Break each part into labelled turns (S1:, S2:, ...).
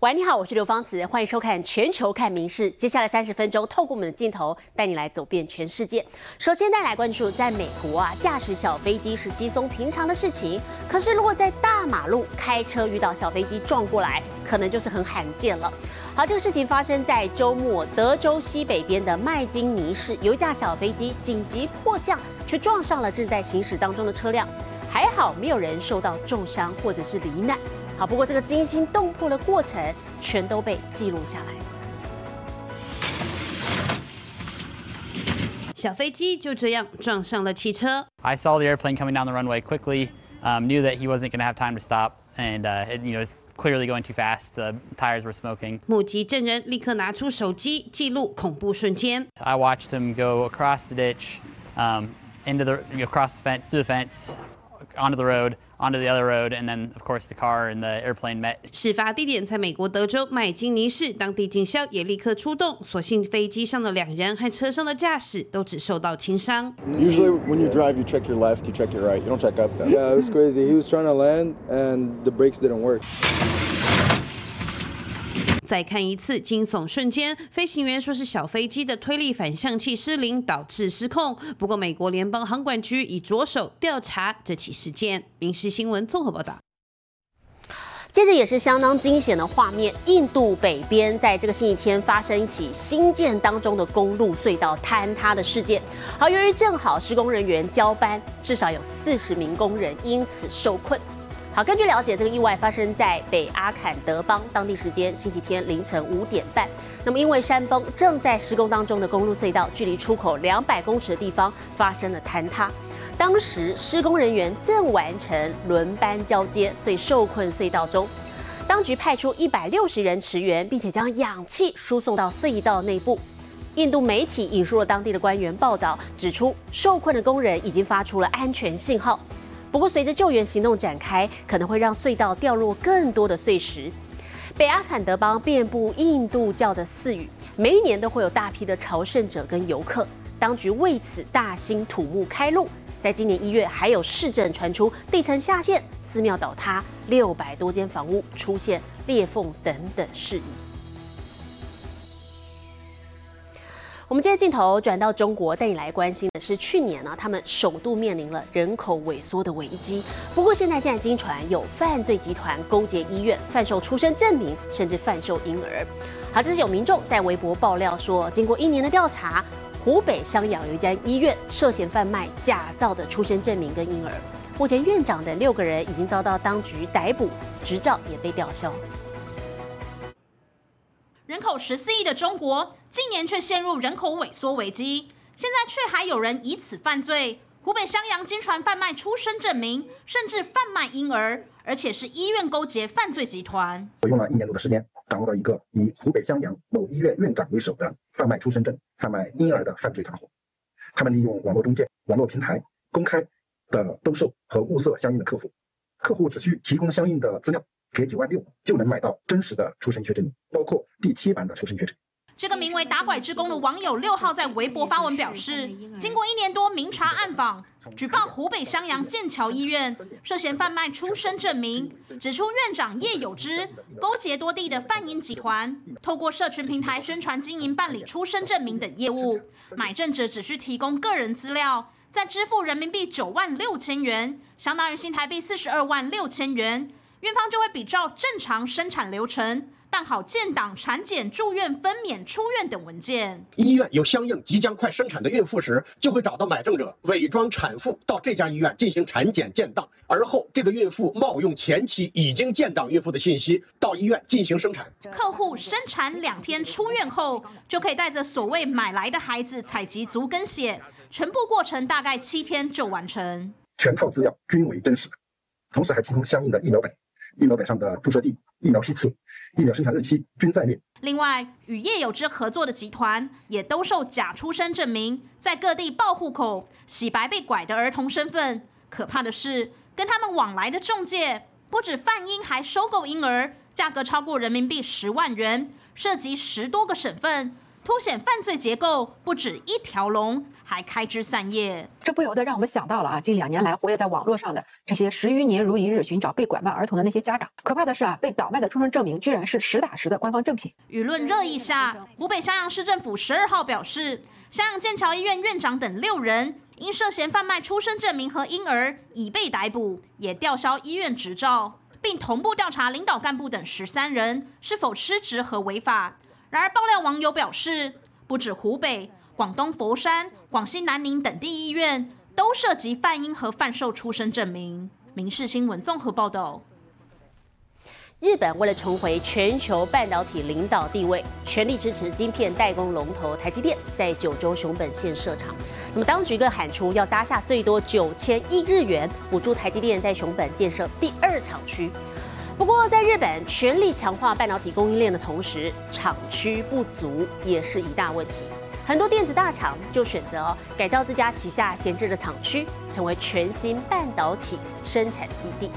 S1: 喂，你好，我是刘芳慈，欢迎收看《全球看名事》。接下来三十分钟，透过我们的镜头，带你来走遍全世界。首先带来关注，在美国啊，驾驶小飞机是稀松平常的事情。可是如果在大马路开车遇到小飞机撞过来，可能就是很罕见了。好，这个事情发生在周末，德州西北边的麦金尼市，有一架小飞机紧急迫降，却撞上了正在行驶当中的车辆，还好没有人受到重伤或者是罹难。好，不过这个惊心动魄的过程全都被记录下来。
S2: 小飞机就这样撞上了汽车。
S3: I saw the airplane coming down the runway quickly, um, knew that he wasn't going to have time to stop, and uh, it, you know, it's clearly going too fast. The tires were smoking.
S2: 目击证人立刻拿出手机记录恐怖瞬间。
S3: I watched him go across the ditch, um, into the across the fence, through the fence, onto the road. onto the other road, and then of course the car and the airplane met.
S2: 事发地点在美国德州麦金尼市，当地警校也立刻出动，所幸飞机上的两人和车上的驾驶都只受到轻伤。
S4: Usually when you drive, you check your left, you check your right, you don't check up.
S5: Yeah, it was crazy. He was trying to land, and the brakes didn't work.
S2: 再看一次惊悚瞬间，飞行员说是小飞机的推力反向器失灵导致失控。不过，美国联邦航管局已着手调查这起事件。民事新闻综合报道。
S1: 接着也是相当惊险的画面，印度北边在这个星期天发生一起新建当中的公路隧道坍塌的事件。好，由于正好施工人员交班，至少有四十名工人因此受困。好，根据了解，这个意外发生在北阿坎德邦，当地时间星期天凌晨五点半。那么，因为山崩，正在施工当中的公路隧道，距离出口两百公尺的地方发生了坍塌。当时施工人员正完成轮班交接，所以受困隧道中。当局派出一百六十人驰援，并且将氧气输送到隧道内部。印度媒体引述了当地的官员报道，指出受困的工人已经发出了安全信号。不过，随着救援行动展开，可能会让隧道掉落更多的碎石。北阿坎德邦遍布印度教的寺宇，每一年都会有大批的朝圣者跟游客。当局为此大兴土木开路，在今年一月，还有市政传出地层下陷、寺庙倒塌、六百多间房屋出现裂缝等等事宜。我们接着镜头转到中国，带你来关心的是去年呢，他们首度面临了人口萎缩的危机。不过现在竟然经传有犯罪集团勾结医院，贩售出生证明，甚至贩售婴儿。好，这是有民众在微博爆料说，经过一年的调查，湖北襄阳有一家医院涉嫌贩卖假造的出生证明跟婴儿。目前院长等六个人已经遭到当局逮捕，执照也被吊销。
S6: 人口十四亿的中国。近年却陷入人口萎缩危机，现在却还有人以此犯罪。湖北襄阳经传贩卖出生证明，甚至贩卖婴儿，而且是医院勾结犯罪集团。
S7: 我用了一年多的时间，掌握到一个以湖北襄阳某医院院长为首的贩卖出生证、贩卖婴儿的犯罪团伙。他们利用网络中介、网络平台公开的兜售和物色相应的客户，客户只需提供相应的资料，给九万六就能买到真实的出生学证明，包括第七版的出生学证。
S6: 这个名为“打拐之功”的网友六号在微博发文表示，经过一年多明察暗访，举报湖北襄阳剑桥医院涉嫌贩卖出生证明，指出院长叶有之勾结多地的贩婴集团，透过社群平台宣传经营办理出生证明等业务，买证者只需提供个人资料，再支付人民币九万六千元，相当于新台币四十二万六千元，院方就会比照正常生产流程。办好建档、产检、住院、分娩、出院等文件。
S8: 医院有相应即将快生产的孕妇时，就会找到买证者伪装产妇到这家医院进行产检建档，而后这个孕妇冒用前期已经建档孕妇的信息到医院进行生产。
S6: 客户生产两天出院后，就可以带着所谓买来的孩子采集足跟血，全部过程大概七天就完成。
S7: 全套资料均为真实，同时还提供相应的疫苗本，疫苗本上的注射地、疫苗批次。疫苗生产日期均在列。
S6: 另外，与叶友之合作的集团也兜售假出生证明，在各地报户口，洗白被拐的儿童身份。可怕的是，跟他们往来的中介不止贩婴，还收购婴儿，价格超过人民币十万元，涉及十多个省份。凸显犯罪结构不止一条龙，还开枝散叶。
S9: 这不由得让我们想到了啊，近两年来活跃在网络上的这些十余年如一日寻找被拐卖儿童的那些家长。可怕的是啊，被倒卖的出生证明居然是实打实的官方正品。
S6: 舆论热议下，湖北襄阳市政府十二号表示，襄阳剑桥医院院长等六人因涉嫌贩卖出生证明和婴儿已被逮捕，也吊销医院执照。并同步调查领导干部等十三人是否失职和违法。然而，爆料网友表示，不止湖北、广东佛山、广西南宁等地医院都涉及贩婴和贩售出生证明。民事新闻综合报道。
S1: 日本为了重回全球半导体领导地位，全力支持晶片代工龙头台积电在九州熊本县设厂。那么当局更喊出要砸下最多九千亿日元，补助台积电在熊本建设第二厂区。不过，在日本全力强化半导体供应链的同时，厂区不足也是一大问题。很多电子大厂就选择改造自家旗下闲置的厂区，成为全新半导体生产基地。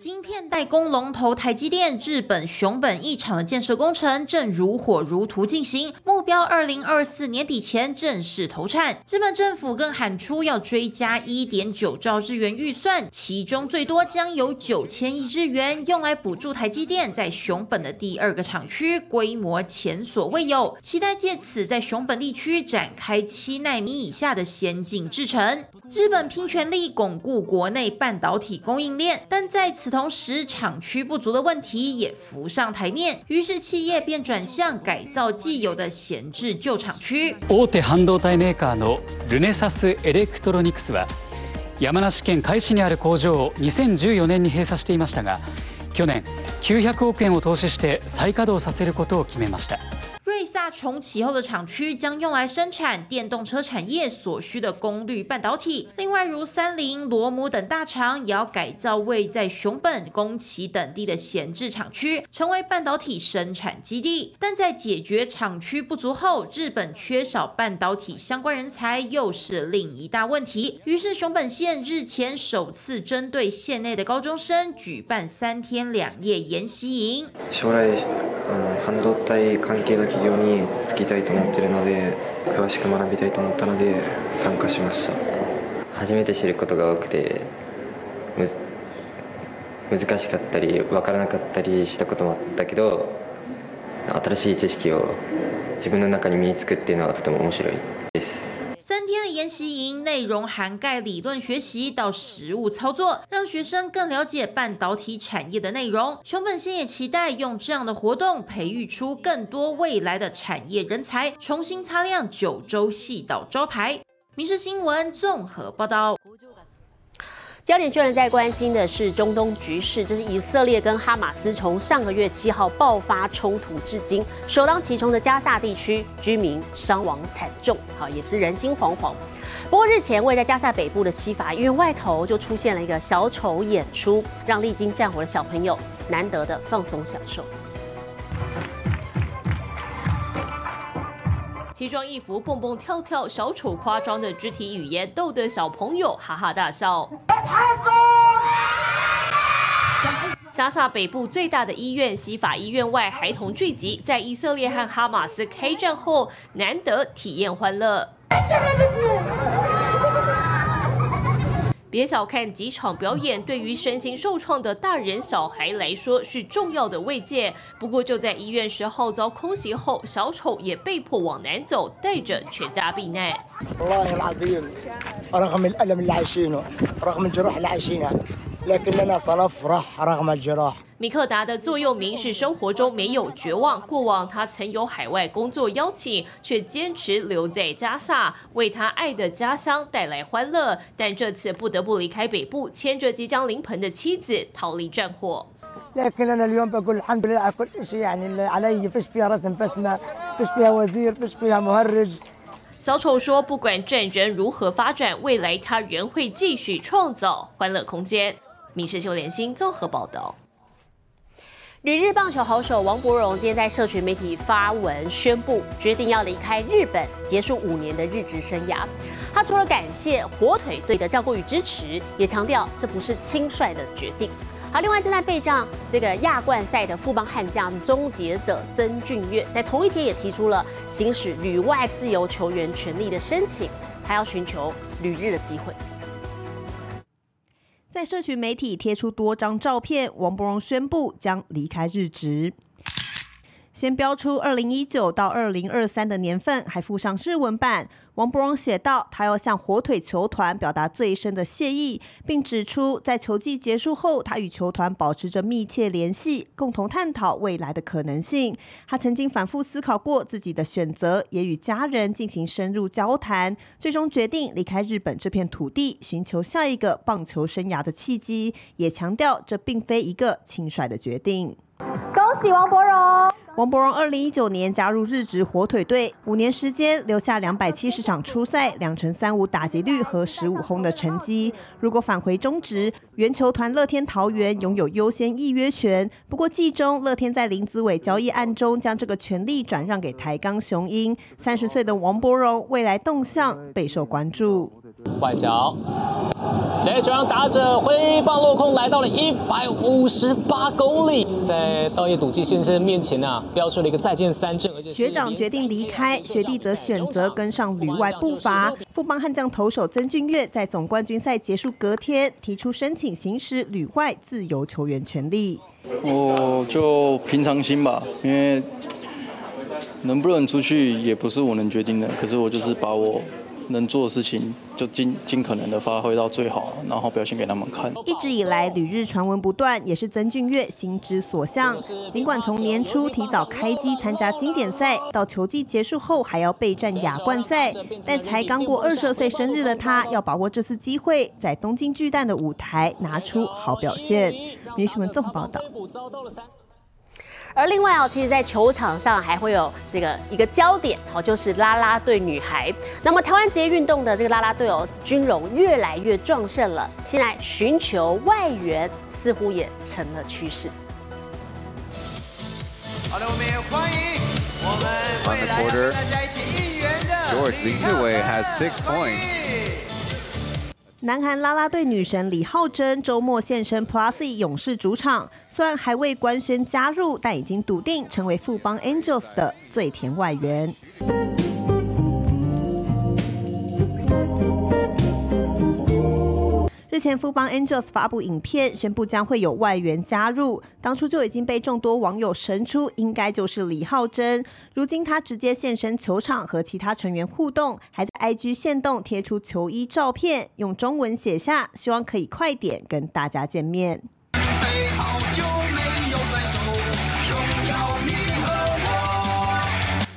S2: 晶片代工龙头台积电日本熊本一厂的建设工程正如火如荼进行，目标二零二四年底前正式投产。日本政府更喊出要追加一点九兆日元预算，其中最多将有九千亿日元用来补助台积电在熊本的第二个厂区，规模前所未有，期待借此在熊本地区展开七纳米以下的先进制程。日本拼全力巩固国内半导体供应链，但在此同时，厂区不足的问题也浮上台面。于是，企业便转向改造既有的闲置旧厂区。
S10: 大手半導体メーカーのルネサスエレクトロニクスは山梨県甲斐市にある工場を2014年に閉鎖していましたが、去年900億円を投資して再稼働させることを決めました。
S2: 瑞萨重启后的厂区将用来生产电动车产业所需的功率半导体。另外，如三菱、罗姆等大厂也要改造位在熊本、宫崎等地的闲置厂区，成为半导体生产基地。但在解决厂区不足后，日本缺少半导体相关人才又是另一大问题。于是，熊本县日前首次针对县内的高中生举办三天两夜研习营。
S11: 将来半導体関係の企業に就きたいと思ってるので詳しく学びたいと思ったので参加しました。初めて知ることが多くて難しかったり分からなかったりしたこともあったけど新しい知識を自分の中に身につくっていうのはとても面白いです。
S2: 三天的研习营内容涵盖理论学习到实务操作，让学生更了解半导体产业的内容。熊本县也期待用这样的活动培育出更多未来的产业人才，重新擦亮九州系岛招牌。民事新闻综合报道。
S1: 焦点居然在关心的是中东局势，这是以色列跟哈马斯从上个月七号爆发冲突至今，首当其冲的加萨地区居民伤亡惨重，好也是人心惶惶。不过日前位在加萨北部的西法医院外头就出现了一个小丑演出，让历经战火的小朋友难得的放松享受。
S12: 奇装异服、蹦蹦跳跳、小丑夸张的肢体语言，逗得小朋友哈哈大笑。加萨北部最大的医院西法医院外，孩童聚集，在以色列和哈马斯开战后，难得体验欢乐。别小看几场表演，对于身心受创的大人小孩来说是重要的慰藉。不过就在医院十号遭空袭后，小丑也被迫往南走，带着全家避难。米克达的座右铭是：生活中没有绝望。过往他曾有海外工作邀请，却坚持留在加萨，为他爱的家乡带来欢乐。但这次不得不离开北部，牵着即将临盆的妻子逃离战火。小丑说：“不管战争如何发展，未来他仍会继续创造欢乐空间。”民事秀联新综合报道。
S1: 旅日棒球好手王柏荣今天在社群媒体发文宣布，决定要离开日本，结束五年的日职生涯。他除了感谢火腿队的照顾与支持，也强调这不是轻率的决定。好，另外正在备战这个亚冠赛的富邦悍将终结者曾俊岳，在同一天也提出了行使旅外自由球员权利的申请，他要寻求旅日的机会。
S13: 在社群媒体贴出多张照片，王柏荣宣布将离开日职。先标出二零一九到二零二三的年份，还附上日文版。王柏荣写道：“他要向火腿球团表达最深的谢意，并指出，在球季结束后，他与球团保持着密切联系，共同探讨未来的可能性。他曾经反复思考过自己的选择，也与家人进行深入交谈，最终决定离开日本这片土地，寻求下一个棒球生涯的契机。也强调，这并非一个轻率的决定。”
S14: 恭喜王柏荣！
S13: 王柏荣二零一九年加入日职火腿队，五年时间留下两百七十场出赛、两成三五打击率和十五轰的成绩。如果返回中职，原球团乐天桃园拥有优先预约权。不过季中乐天在林子伟交易案中将这个权利转让给台钢雄鹰。三十岁的王柏荣未来动向备受关注。
S15: 外角，这球让打者挥棒落空，来到了一百五十八公里，在道业赌技先生面前啊，标出了一个再见三振。而且
S13: 学长决定离开，学弟则选择跟上旅外步伐。富邦悍将投手曾俊岳在总冠军赛结束隔天提出申请行使旅外自由球员权利。
S5: 我就平常心吧，因为能不能出去也不是我能决定的，可是我就是把我。能做的事情就尽尽可能的发挥到最好，然后表现给他们看。
S13: 一直以来，旅日传闻不断，也是曾俊岳心之所向。尽管从年初提早开机参加经典赛，到球季结束后还要备战亚冠赛，但才刚过二十岁生日的他，要把握这次机会，在东京巨蛋的舞台拿出好表现。民新闻综合报道。
S1: 而另外哦，其实，在球场上还会有这个一个焦点哦，就是啦啦队女孩。那么，台湾职业运动的这个啦啦队哦，军容越来越壮盛了。现在寻求外援，似乎也成了趋势。
S16: 好的，我们也欢迎我们未来跟大家一起应援的 George 林志伟 has six points。
S13: 南韩啦啦队女神李浩珍周末现身 Plusy 勇士主场，虽然还未官宣加入，但已经笃定成为富邦 Angels 的最甜外援。前，富邦 Angels 发布影片，宣布将会有外援加入。当初就已经被众多网友神出，应该就是李浩珍。如今他直接现身球场和其他成员互动，还在 IG 线动贴出球衣照片，用中文写下，希望可以快点跟大家见面。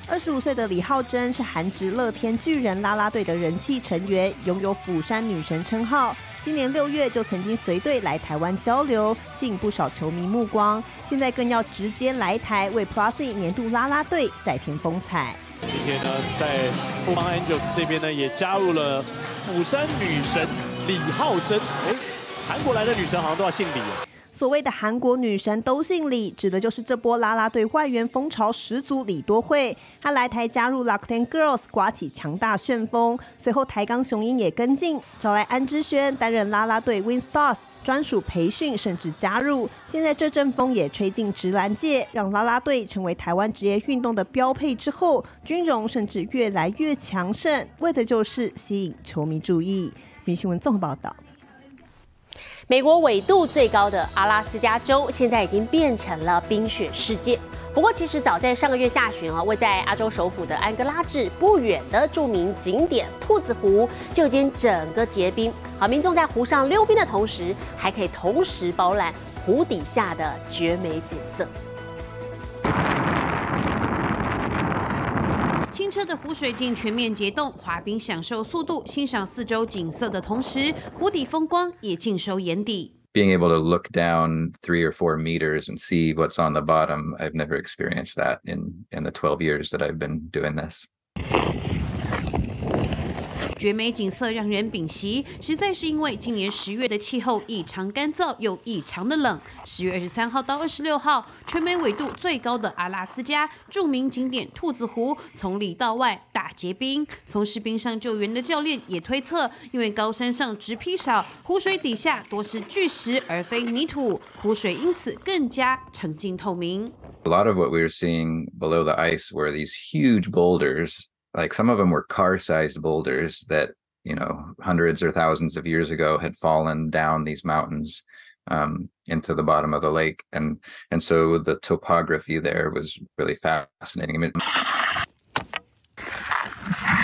S13: 二十五岁的李浩珍是韩职乐天巨人啦啦队的人气成员，拥有釜山女神称号。今年六月就曾经随队来台湾交流，吸引不少球迷目光。现在更要直接来台为 Plusy 年度拉拉队再添风采。
S17: 今天呢，在富邦 Angels 这边呢，也加入了釜山女神李浩珍。哎，韩国来的女神好像都要姓李。
S13: 所谓的韩国女神都姓李，指的就是这波啦啦队外援风潮十足李多惠。她来台加入 Lockdown Girls，刮起强大旋风。随后台钢雄鹰也跟进，找来安之轩担任啦啦队 Win Stars 专属培训，甚至加入。现在这阵风也吹进直篮界，让啦啦队成为台湾职业运动的标配。之后军容甚至越来越强盛，为的就是吸引球迷注意。明新闻综合报道。
S1: 美国纬度最高的阿拉斯加州，现在已经变成了冰雪世界。不过，其实早在上个月下旬啊，位在阿州首府的安哥拉治不远的著名景点兔子湖就已经整个结冰。好，民众在湖上溜冰的同时，还可以同时饱览湖底下的绝美景色。
S2: 车的湖水镜全面结冻，滑冰享受速度，欣赏四周景色的同时，湖底风光也尽收眼底。
S18: Being able to look down three or four meters and see what's on the bottom, I've never experienced that in in the 12 years that I've been doing this.
S19: 绝美景色让人屏息，实在是因为今年十月的气候异常干燥又异常的冷。十月二十三号到二十六号，全美纬度最高的阿拉斯加著名景点兔子湖从里到外大结冰。从事冰上救援的教练也推测，因为高山上植皮少，湖水底下多是巨石而非泥土，湖水因此更加澄净透明。
S18: A lot of what we were seeing below the ice were these huge boulders like some of them were car-sized boulders that you know hundreds or thousands of years ago had fallen down these mountains um, into the bottom of the lake. And and so the topography there was really fascinating. I mean,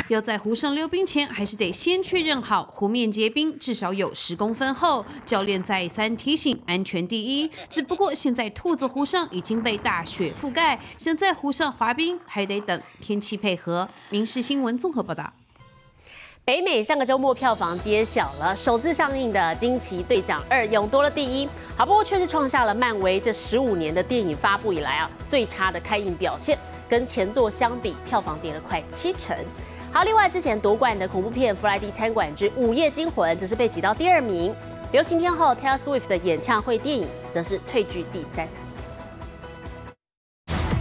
S19: 要在湖上溜冰前，还是得先确认好湖面结冰至少有十公分厚。教练再三提醒，安全第一。只不过现在兔子湖上已经被大雪覆盖，想在湖上滑冰，还得等天气配合。民事新闻综合报道。
S1: 北美上个周末票房揭晓了，首次上映的《惊奇队长二》勇夺了第一，好不过却是创下了漫威这十五年的电影发布以来啊最差的开映表现，跟前作相比，票房跌了快七成。好，另外之前夺冠的恐怖片《弗莱迪餐馆之午夜惊魂》则是被挤到第二名，流行天后 Taylor Swift 的演唱会电影则是退居第三。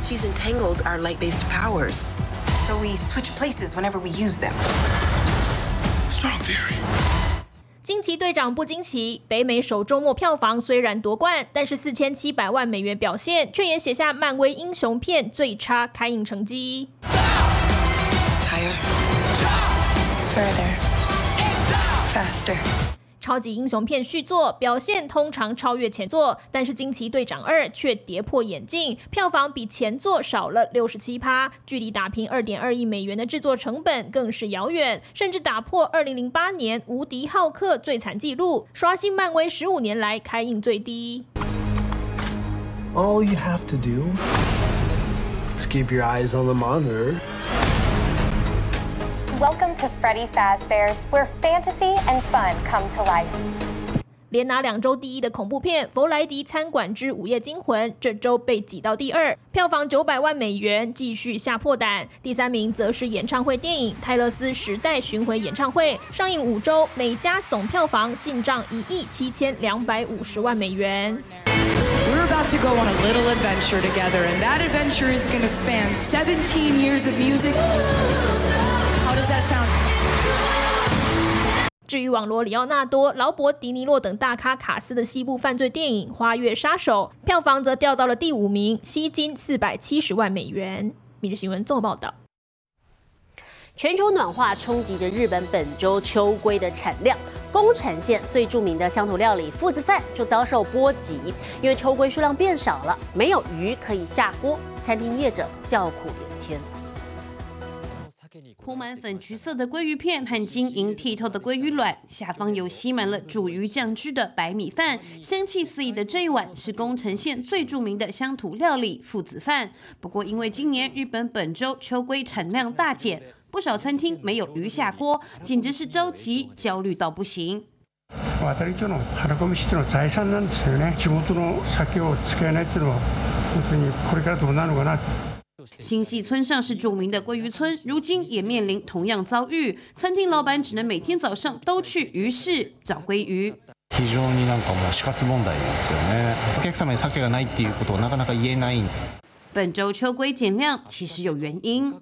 S9: She's entangled our light-based powers, so we switch places whenever we use them.
S20: Strong theory.
S21: 惊奇队长不惊奇，北美首周末票房虽然夺冠，但是四千七百万美元表现，却也写下漫威英雄片最差开映成绩。
S9: Further. Faster.
S21: 超级英雄片续作表现通常超越前作，但是惊奇队长二却跌破眼镜，票房比前作少了六十七趴，距离打平二点二亿美元的制作成本更是遥远，甚至打破二零零八年无敌浩克最惨纪录，刷新漫威十五年来开映最低。
S20: All you have to do is keep your eyes on the monitor.
S22: Welcome to Freddy Fazbear's, where fantasy and fun come to life.
S21: 连拿两周第一的恐怖片《弗莱迪餐馆之午夜惊魂》这周被挤到第二，票房九百万美元，继续吓破胆。第三名则是演唱会电影《泰勒斯时代巡回演唱会》，上映五周，每家总票房进账一亿七千两百五十万美元。
S23: We're about to go on a little adventure together, and that adventure is going to span 17 years of music.
S21: 至于网罗里奥纳多、劳勃·迪尼洛等大咖卡斯的西部犯罪电影《花月杀手》，票房则掉到了第五名，吸金四百七十万美元。每日新闻综合报道。
S1: 全球暖化冲击着日本本周秋龟的产量，宫城县最著名的乡土料理父子饭就遭受波及，因为秋龟数量变少了，没有鱼可以下锅，餐厅业者叫苦连天。
S19: 铺满粉橘色的鲑鱼片和晶莹剔透的鲑鱼卵，下方有吸满了煮鱼酱汁的白米饭，香气四溢的这一碗是宫城县最著名的乡土料理父子饭。不过，因为今年日本本周秋龟产量大减，不少餐厅没有鱼下锅，简直是着急焦虑到不行。
S24: 渡町の原込市の財産なんですよね。地元の酒を使えないっていうのは本当にこれからどうなるのかな。
S19: 新系村上是著名的鲑鱼村，如今也面临同样遭遇。餐厅老板只能每天早上都去鱼市找鲑鱼。
S25: 非常になんかもう死活問題ですよね。お客様に鮭がないっていうことをなかなか言えない。
S19: 本周秋龟减量其实有原因。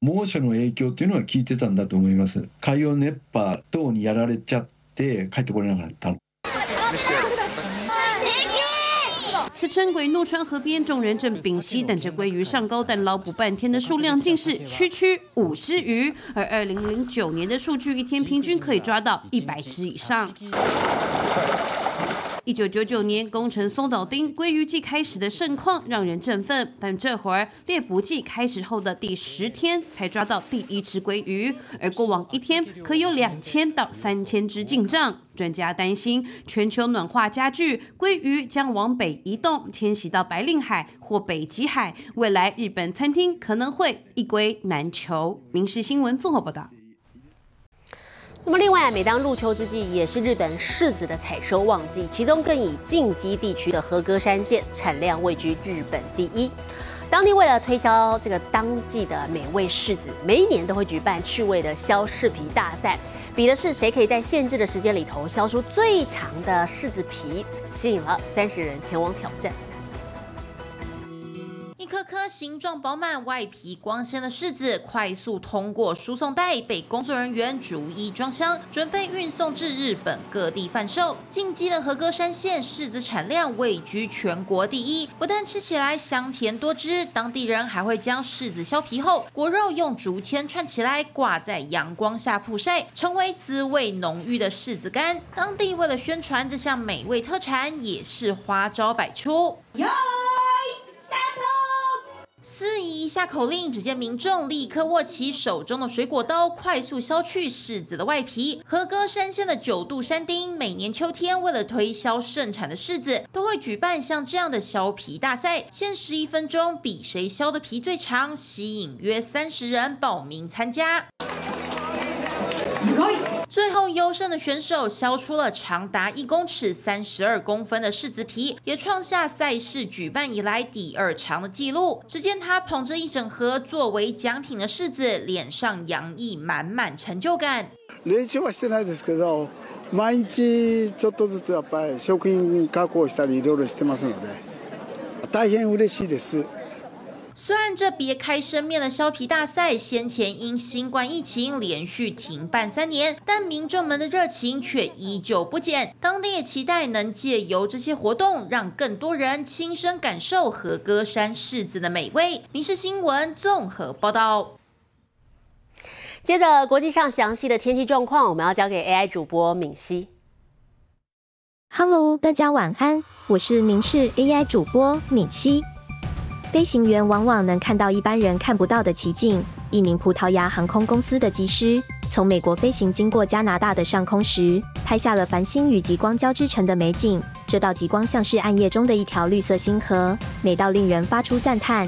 S5: 猛暑の影響っていうのは聞いてたんだと思います。海洋熱波等にやられちゃって帰ってこれなかった。
S19: 此称鬼怒川河边，众人正屏息等着鲑鱼上钩，但捞捕半天的数量竟是区区五只鱼，而二零零九年的数据，一天平均可以抓到一百只以上。一九九九年，工程松岛町鲑鱼季开始的盛况让人振奋，但这会儿猎捕季开始后的第十天才抓到第一只鲑鱼，而过往一天可有两千到三千只进账。专家担心，全球暖化加剧，鲑鱼将往北移动，迁徙到白令海或北极海，未来日本餐厅可能会一龟难求。民事新闻综合报道。
S1: 那么，另外，每当入秋之际，也是日本柿子的采收旺季，其中更以近畿地区的和歌山县产量位居日本第一。当地为了推销这个当季的美味柿子，每一年都会举办趣味的削柿皮大赛，比的是谁可以在限制的时间里头削出最长的柿子皮，吸引了三十人前往挑战。
S2: 一颗颗形状饱满、外皮光鲜的柿子，快速通过输送带，被工作人员逐一装箱，准备运送至日本各地贩售。进击的和歌山县柿子产量位居全国第一，不但吃起来香甜多汁，当地人还会将柿子削皮后，果肉用竹签串起来，挂在阳光下曝晒，成为滋味浓郁的柿子干。当地为了宣传这项美味特产，也是花招百出。司仪一下口令，只见民众立刻握起手中的水果刀，快速削去柿子的外皮。和歌山县的九度山町，每年秋天为了推销盛产的柿子，都会举办像这样的削皮大赛，限时一分钟，比谁削的皮最长，吸引约三十人报名参加。最后优胜的选手削出了长达一公尺、三十二公分的柿子皮，也创下赛事举办以来第二长的纪录。只见他捧着一整盒作为奖品的柿子，脸上洋溢满满成就感。
S26: 練習はしてないですけど、毎日ちょっとずつやっぱり食品加工したりいろいろしてますので、大変嬉しいです。
S2: 虽然这别开生面的削皮大赛先前因新冠疫情连续停办三年，但民众们的热情却依旧不减。当地也期待能借由这些活动，让更多人亲身感受和歌山柿子的美味。民事新闻综合报道。
S1: 接着，国际上详细的天气状况，我们要交给 AI 主播敏熙。
S27: Hello，大家晚安，我是民事 AI 主播敏熙。飞行员往往能看到一般人看不到的奇景。一名葡萄牙航空公司的机师从美国飞行经过加拿大的上空时，拍下了繁星与极光交织成的美景。这道极光像是暗夜中的一条绿色星河，美到令人发出赞叹。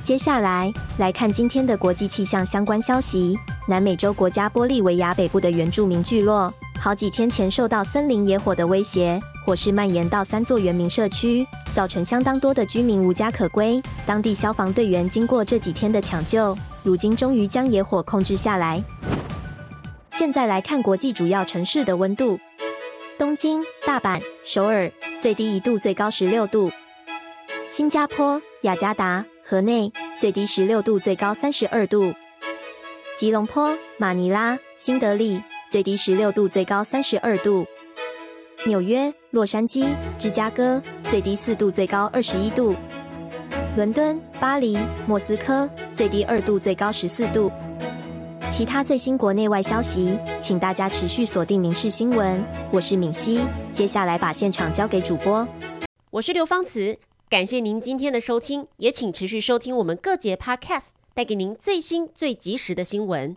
S27: 接下来来看今天的国际气象相关消息：南美洲国家玻利维亚北部的原住民聚落，好几天前受到森林野火的威胁，火势蔓延到三座原民社区。造成相当多的居民无家可归，当地消防队员经过这几天的抢救，如今终于将野火控制下来。现在来看国际主要城市的温度：东京、大阪、首尔，最低一度，最高十六度；新加坡、雅加达、河内，最低十六度，最高三十二度；吉隆坡、马尼拉、新德里，最低十六度，最高三十二度。纽约、洛杉矶、芝加哥，最低四度，最高二十一度；伦敦、巴黎、莫斯科，最低二度，最高十四度。其他最新国内外消息，请大家持续锁定《民事新闻》。我是敏熙，接下来把现场交给主播。
S1: 我是刘芳慈，感谢您今天的收听，也请持续收听我们各节 Podcast，带给您最新最及时的新闻。